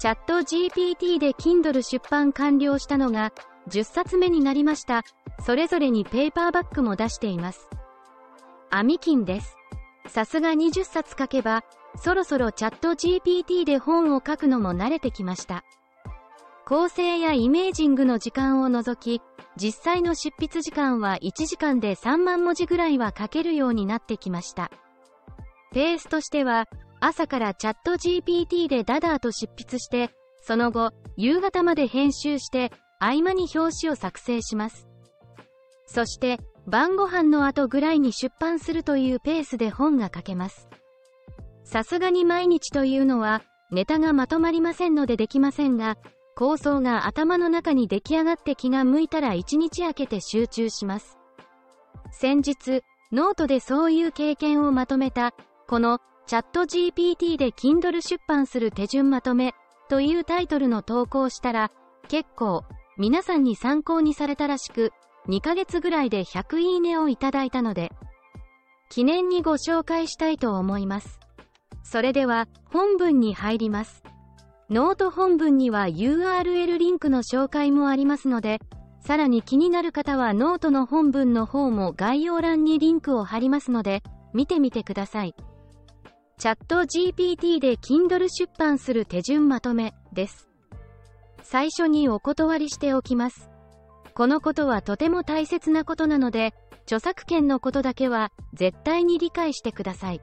チャット GPT で Kindle 出版完了したのが10冊目になりました。それぞれにペーパーバッグも出しています。アミキンです。さすが20冊書けば、そろそろチャット GPT で本を書くのも慣れてきました。構成やイメージングの時間を除き、実際の執筆時間は1時間で3万文字ぐらいは書けるようになってきました。ペースとしては、朝からチャット GPT でダダーと執筆して、その後、夕方まで編集して、合間に表紙を作成します。そして、晩ご飯の後ぐらいに出版するというペースで本が書けます。さすがに毎日というのは、ネタがまとまりませんのでできませんが、構想が頭の中に出来上がって気が向いたら1日空けて集中します。先日、ノートでそういう経験をまとめた、このチャット GPT で Kindle 出版する手順まとめというタイトルの投稿したら、結構皆さんに参考にされたらしく、2ヶ月ぐらいで100いいねをいただいたので、記念にご紹介したいと思います。それでは本文に入ります。ノート本文には URL リンクの紹介もありますので、さらに気になる方はノートの本文の方も概要欄にリンクを貼りますので、見てみてください。 ChatGPT で Kindle 出版する手順まとめです。最初にお断りしておきます。このことはとても大切なことなので、著作権のことだけは絶対に理解してください。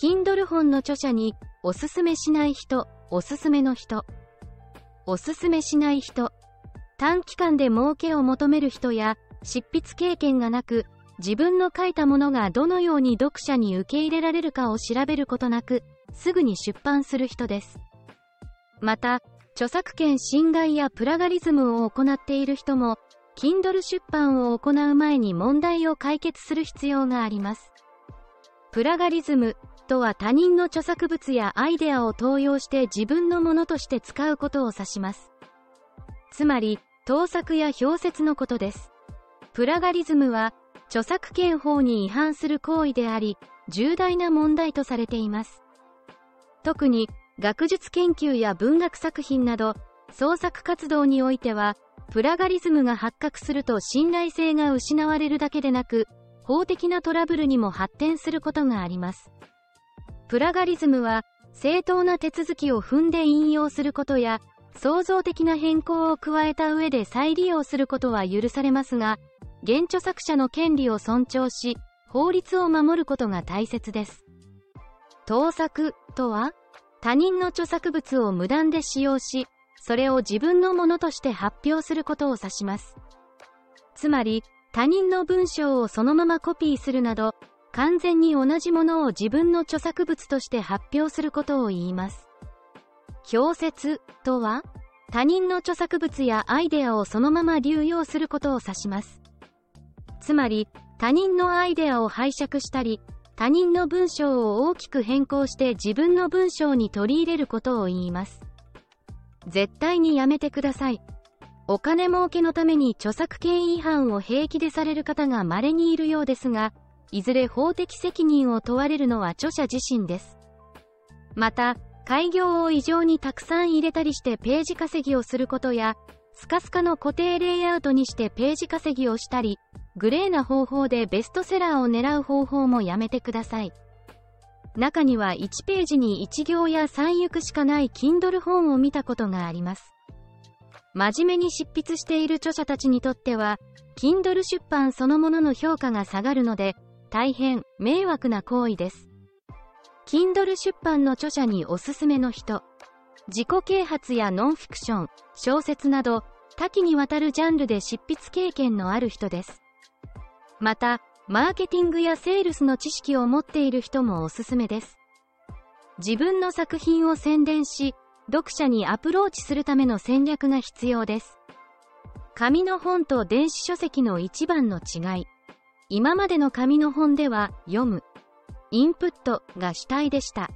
Kindle 本の著者におすすめしない人、おすすめの人、おすすめしない人、短期間で儲けを求める人や執筆経験がなく自分の書いたものがどのように読者に受け入れられるかを調べることなく、すぐに出版する人です。また、著作権侵害やプラガリズムを行っている人も、Kindle 出版を行う前に問題を解決する必要があります。プラガリズムとは他人の著作物やアイデアを盗用して自分のものとして使うことを指します。つまり、盗作や表説のことです。プラガリズムは、著作権法に違反する行為であり、重大な問題とされています。特に、学術研究や文学作品など、創作活動においては、プラガリズムが発覚すると信頼性が失われるだけでなく、法的なトラブルにも発展することがあります。プラガリズムは、正当な手続きを踏んで引用することや、創造的な変更を加えた上で再利用することは許されますが、原著作者の権利を尊重し、法律を守ることが大切です。盗作とは、他人の著作物を無断で使用し、それを自分のものとして発表することを指します。つまり、他人の文章をそのままコピーするなど、完全に同じものを自分の著作物として発表することを言います。表説とは、他人の著作物やアイデアをそのまま流用することを指します。つまり、他人のアイデアを拝借したり、他人の文章を大きく変更して自分の文章に取り入れることを言います。絶対にやめてください。お金儲けのために著作権違反を平気でされる方が稀にいるようですが、いずれ法的責任を問われるのは著者自身です。また、開業を異常にたくさん入れたりしてページ稼ぎをすることや、スカスカの固定レイアウトにしてページ稼ぎをしたり、グレーな方法でベストセラーを狙う方法もやめてください。中には1ページに1行や3行しかない Kindle 本を見たことがあります。真面目に執筆している著者たちにとっては、Kindle 出版そのものの評価が下がるので、大変迷惑な行為です。Kindle 出版の著者におすすめの人。自己啓発やノンフィクション、小説など、多岐にわたるジャンルで執筆経験のある人です。また、マーケティングやセールスの知識を持っている人もおすすめです。自分の作品を宣伝し、読者にアプローチするための戦略が必要です。紙の本と電子書籍の一番の違い。今までの紙の本では、読む、インプットが主体でした。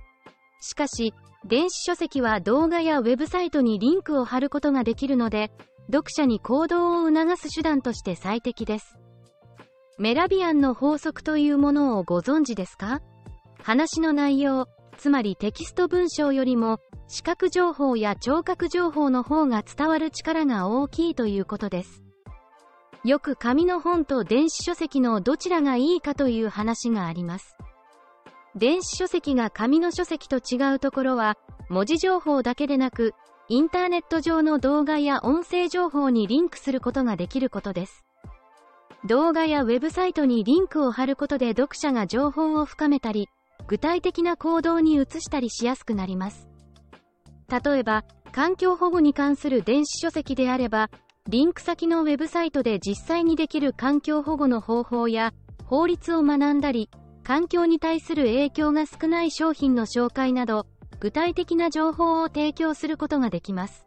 しかし、電子書籍は動画やウェブサイトにリンクを貼ることができるので、読者に行動を促す手段として最適です。メラビアンの法則というものをご存知ですか？話の内容、つまりテキスト文章よりも視覚情報や聴覚情報の方が伝わる力が大きいということです。よく紙の本と電子書籍のどちらがいいかという話があります。電子書籍が紙の書籍と違うところは、文字情報だけでなく、インターネット上の動画や音声情報にリンクすることができることです。動画やウェブサイトにリンクを貼ることで読者が情報を深めたり、具体的な行動に移したりしやすくなります。例えば、環境保護に関する電子書籍であれば、リンク先のウェブサイトで実際にできる環境保護の方法や法律を学んだり、環境に対する影響が少ない商品の紹介など、具体的な情報を提供することができます。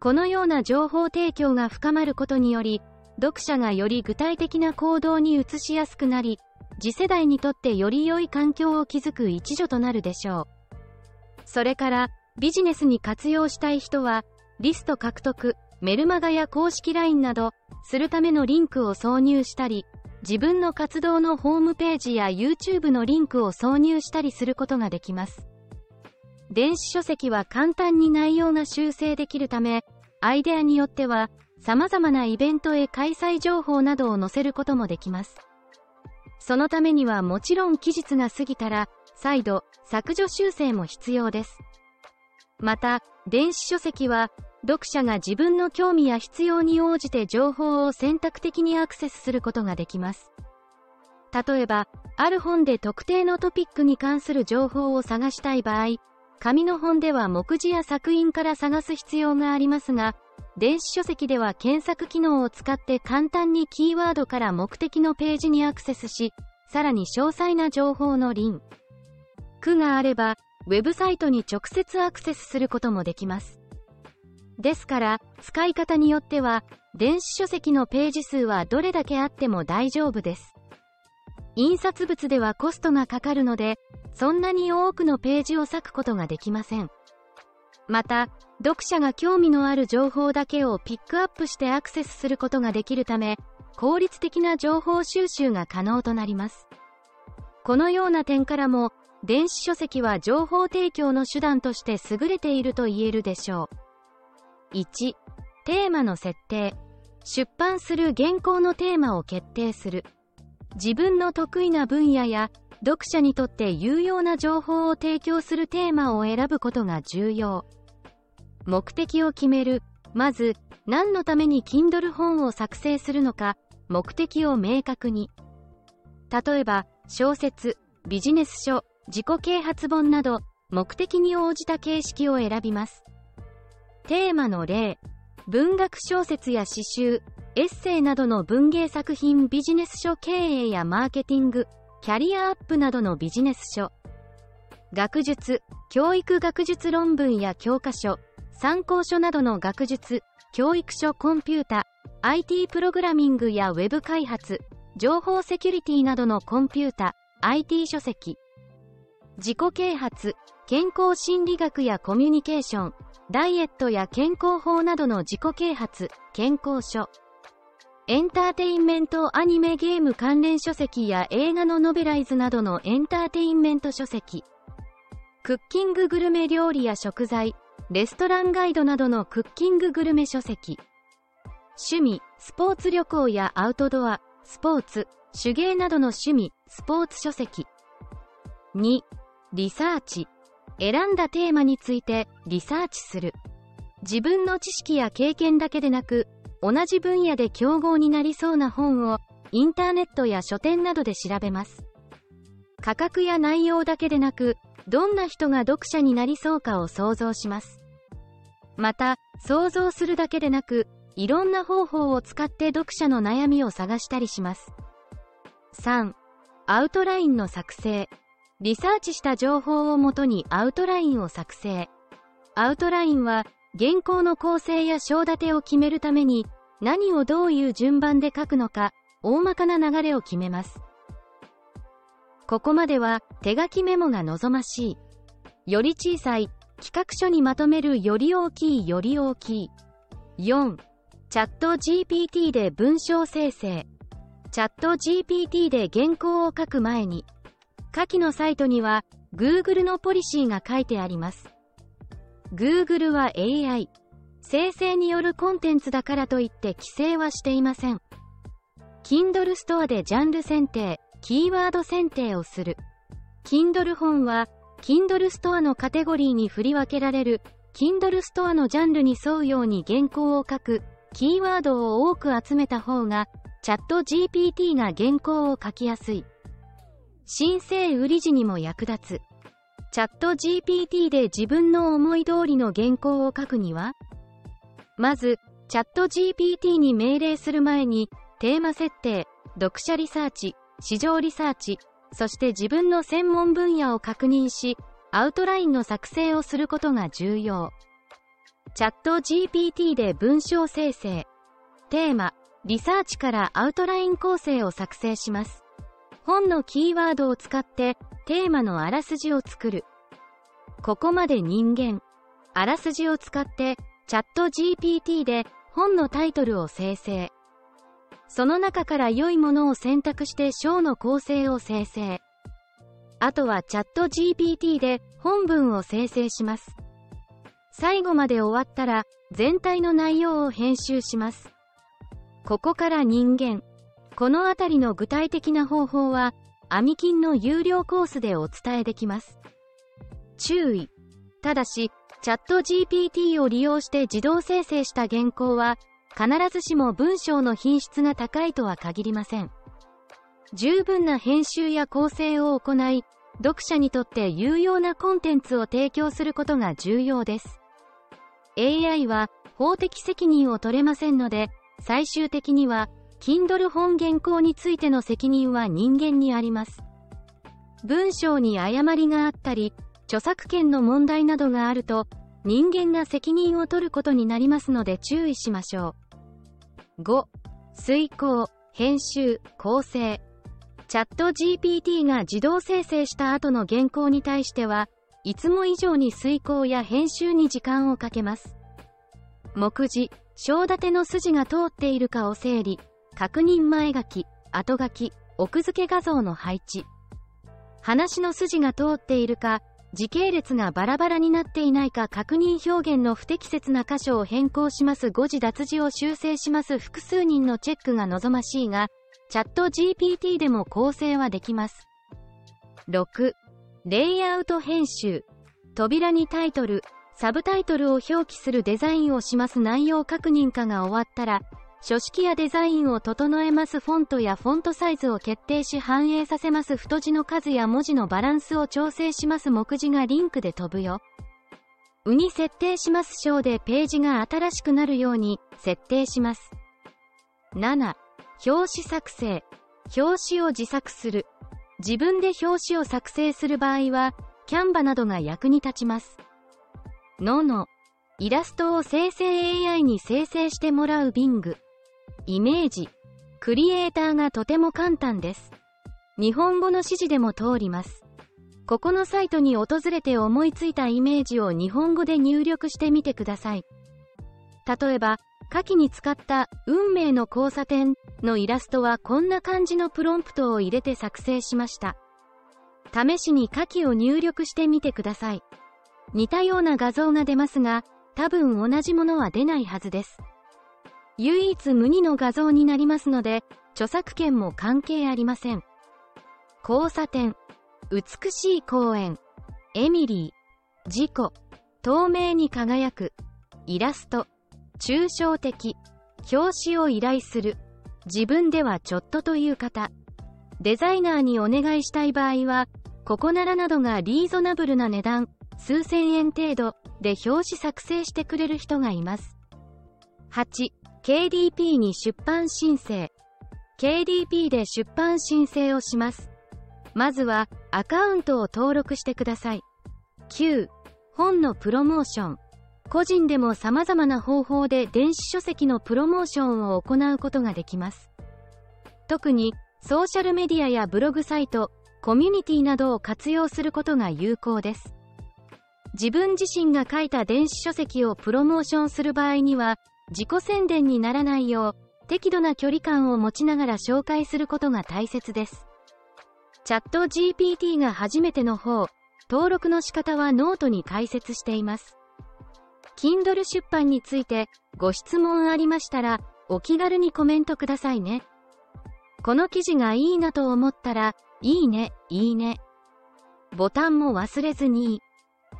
このような情報提供が深まることにより、読者がより具体的な行動に移しやすくなり、次世代にとってより良い環境を築く一助となるでしょう。それから、ビジネスに活用したい人は、リスト獲得、メルマガや公式 LINE など、するためのリンクを挿入したり、自分の活動のホームページや YouTube のリンクを挿入したりすることができます。電子書籍は簡単に内容が修正できるため、アイデアによっては、様々なイベントへ開催情報などを載せることもできます。そのためにはもちろん期日が過ぎたら、再度、削除修正も必要です。また、電子書籍は、読者が自分の興味や必要に応じて情報を選択的にアクセスすることができます。例えば、ある本で特定のトピックに関する情報を探したい場合、紙の本では目次や作品から探す必要がありますが、電子書籍では検索機能を使って簡単にキーワードから目的のページにアクセスし、さらに詳細な情報のリンクがあれば、ウェブサイトに直接アクセスすることもできます。ですから、使い方によっては、電子書籍のページ数はどれだけあっても大丈夫です。印刷物ではコストがかかるので、そんなに多くのページを割くことができません。また、読者が興味のある情報だけをピックアップしてアクセスすることができるため、効率的な情報収集が可能となります。このような点からも、電子書籍は情報提供の手段として優れていると言えるでしょう。1、テーマの設定。出版する原稿のテーマを決定する。自分の得意な分野や読者にとって有用な情報を提供するテーマを選ぶことが重要。目的を決める。まず、何のために Kindle 本を作成するのか、目的を明確に。例えば、小説、ビジネス書、自己啓発本など、目的に応じた形式を選びます。テーマの例、文学小説や詩集、エッセイなどの文芸作品ビジネス書経営やマーケティング、キャリアアップなどのビジネス書。学術、教育学術論文や教科書、参考書などの学術、教育書コンピュータ、IT プログラミングやウェブ開発、情報セキュリティなどのコンピュータ、IT 書籍。自己啓発、健康心理学やコミュニケーション、ダイエットや健康法などの自己啓発、健康書。エンターテインメントアニメゲーム関連書籍や映画のノベライズなどのエンターテインメント書籍。クッキンググルメ料理や食材、レストランガイドなどのクッキンググルメ書籍。趣味、スポーツ旅行やアウトドア、スポーツ、手芸などの趣味、スポーツ書籍。2、リサーチ。選んだテーマについてリサーチする。自分の知識や経験だけでなく、同じ分野で競合になりそうな本をインターネットや書店などで調べます。価格や内容だけでなく、どんな人が読者になりそうかを想像します。また、想像するだけでなく、いろんな方法を使って読者の悩みを探したりします。3. アウトラインの作成。リサーチした情報をもとにアウトラインを作成。アウトラインは、原稿の構成や章立てを決めるために、何をどういう順番で書くのか、大まかな流れを決めます。ここまでは、手書きメモが望ましい。より小さい、企画書にまとめるより大きいより大きい。4. チャット GPT で文章生成。チャット GPT で原稿を書く前に、下記のサイトには Google のポリシーが書いてあります。Google は AI、生成によるコンテンツだからといって規制はしていません。Kindle ストアでジャンル選定、キーワード選定をする。Kindle 本は、Kindle ストアのカテゴリーに振り分けられる、Kindle ストアのジャンルに沿うように原稿を書く、キーワードを多く集めた方が、チャット GPT が原稿を書きやすい。申請売り時にも役立つ。チャット GPT で自分の思い通りの原稿を書くには？まず、チャット GPT に命令する前に、テーマ設定、読者リサーチ、市場リサーチ、そして自分の専門分野を確認し、アウトラインの作成をすることが重要。チャット GPT で文章生成、テーマ、リサーチからアウトライン構成を作成します。本のキーワードを使ってテーマのあらすじを作る。ここまで人間。あらすじを使ってチャット GPT で本のタイトルを生成。その中から良いものを選択して章の構成を生成。あとはチャット GPT で本文を生成します。最後まで終わったら全体の内容を編集します。ここから人間。このあたりの具体的な方法は、アミキンの有料コースでお伝えできます。注意。ただし、チャット GPT を利用して自動生成した原稿は、必ずしも文章の品質が高いとは限りません。十分な編集や構成を行い、読者にとって有用なコンテンツを提供することが重要です。AI は法的責任を取れませんので、最終的には、Kindle 本原稿についての責任は人間にあります。文章に誤りがあったり、著作権の問題などがあると、人間が責任を取ることになりますので注意しましょう。5、遂行、編集、構成。チャット GPT が自動生成した後の原稿に対しては、いつも以上に遂行や編集に時間をかけます。目次、章立ての筋が通っているかを整理、確認前書き、後書き、奥付け画像の配置。話の筋が通っているか、時系列がバラバラになっていないか確認表現の不適切な箇所を変更します誤字脱字を修正します複数人のチェックが望ましいが、チャット GPT でも構成はできます。6. レイアウト編集。扉にタイトル、サブタイトルを表記するデザインをします内容確認化が終わったら、書式やデザインを整えますフォントやフォントサイズを決定し反映させます太字の数や文字のバランスを調整します目次がリンクで飛ぶよ。うに設定します章でページが新しくなるように設定します。7. 表紙作成。表紙を自作する。自分で表紙を作成する場合は、キャンバなどが役に立ちます。のの、イラストを生成 AI に生成してもらう Bing。イメージ。クリエイターがとても簡単です。日本語の指示でも通ります。ここのサイトに訪れて思いついたイメージを日本語で入力してみてください。例えば、下記に使った運命の交差点のイラストはこんな感じのプロンプトを入れて作成しました。試しに下記を入力してみてください。似たような画像が出ますが、多分同じものは出ないはずです。唯一無二の画像になりますので、著作権も関係ありません。交差点、美しい公園、エミリー、事故、透明に輝く、イラスト、抽象的、表紙を依頼する、自分ではちょっとという方、デザイナーにお願いしたい場合は、ここならなどがリーゾナブルな値段、数千円程度で表紙作成してくれる人がいます。8、KDP に出版申請。KDP で出版申請をします。まずは、アカウントを登録してください。9、本のプロモーション。個人でも様々な方法で電子書籍のプロモーションを行うことができます。特に、ソーシャルメディアやブログサイト、コミュニティなどを活用することが有効です。自分自身が書いた電子書籍をプロモーションする場合には、自己宣伝にならないよう、適度な距離感を持ちながら紹介することが大切です。ChatGPT が初めての方、登録の仕方はノートに解説しています。Kindle 出版についてご質問ありましたら、お気軽にコメントくださいね。この記事がいいなと思ったら、いいね、いいね。ボタンも忘れずに。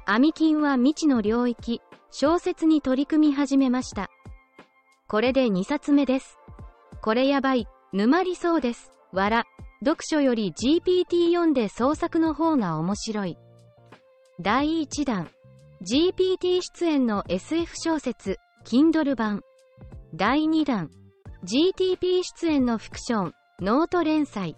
アミキンは未知の領域、小説に取り組み始めました。これで2冊目です。これやばい、沼りそうです。わら。読書より GPT 読んで創作の方が面白い。第1弾。GPT 出演の SF 小説、Kindle 版。第2弾。GTP 出演のフィクション、ノート連載。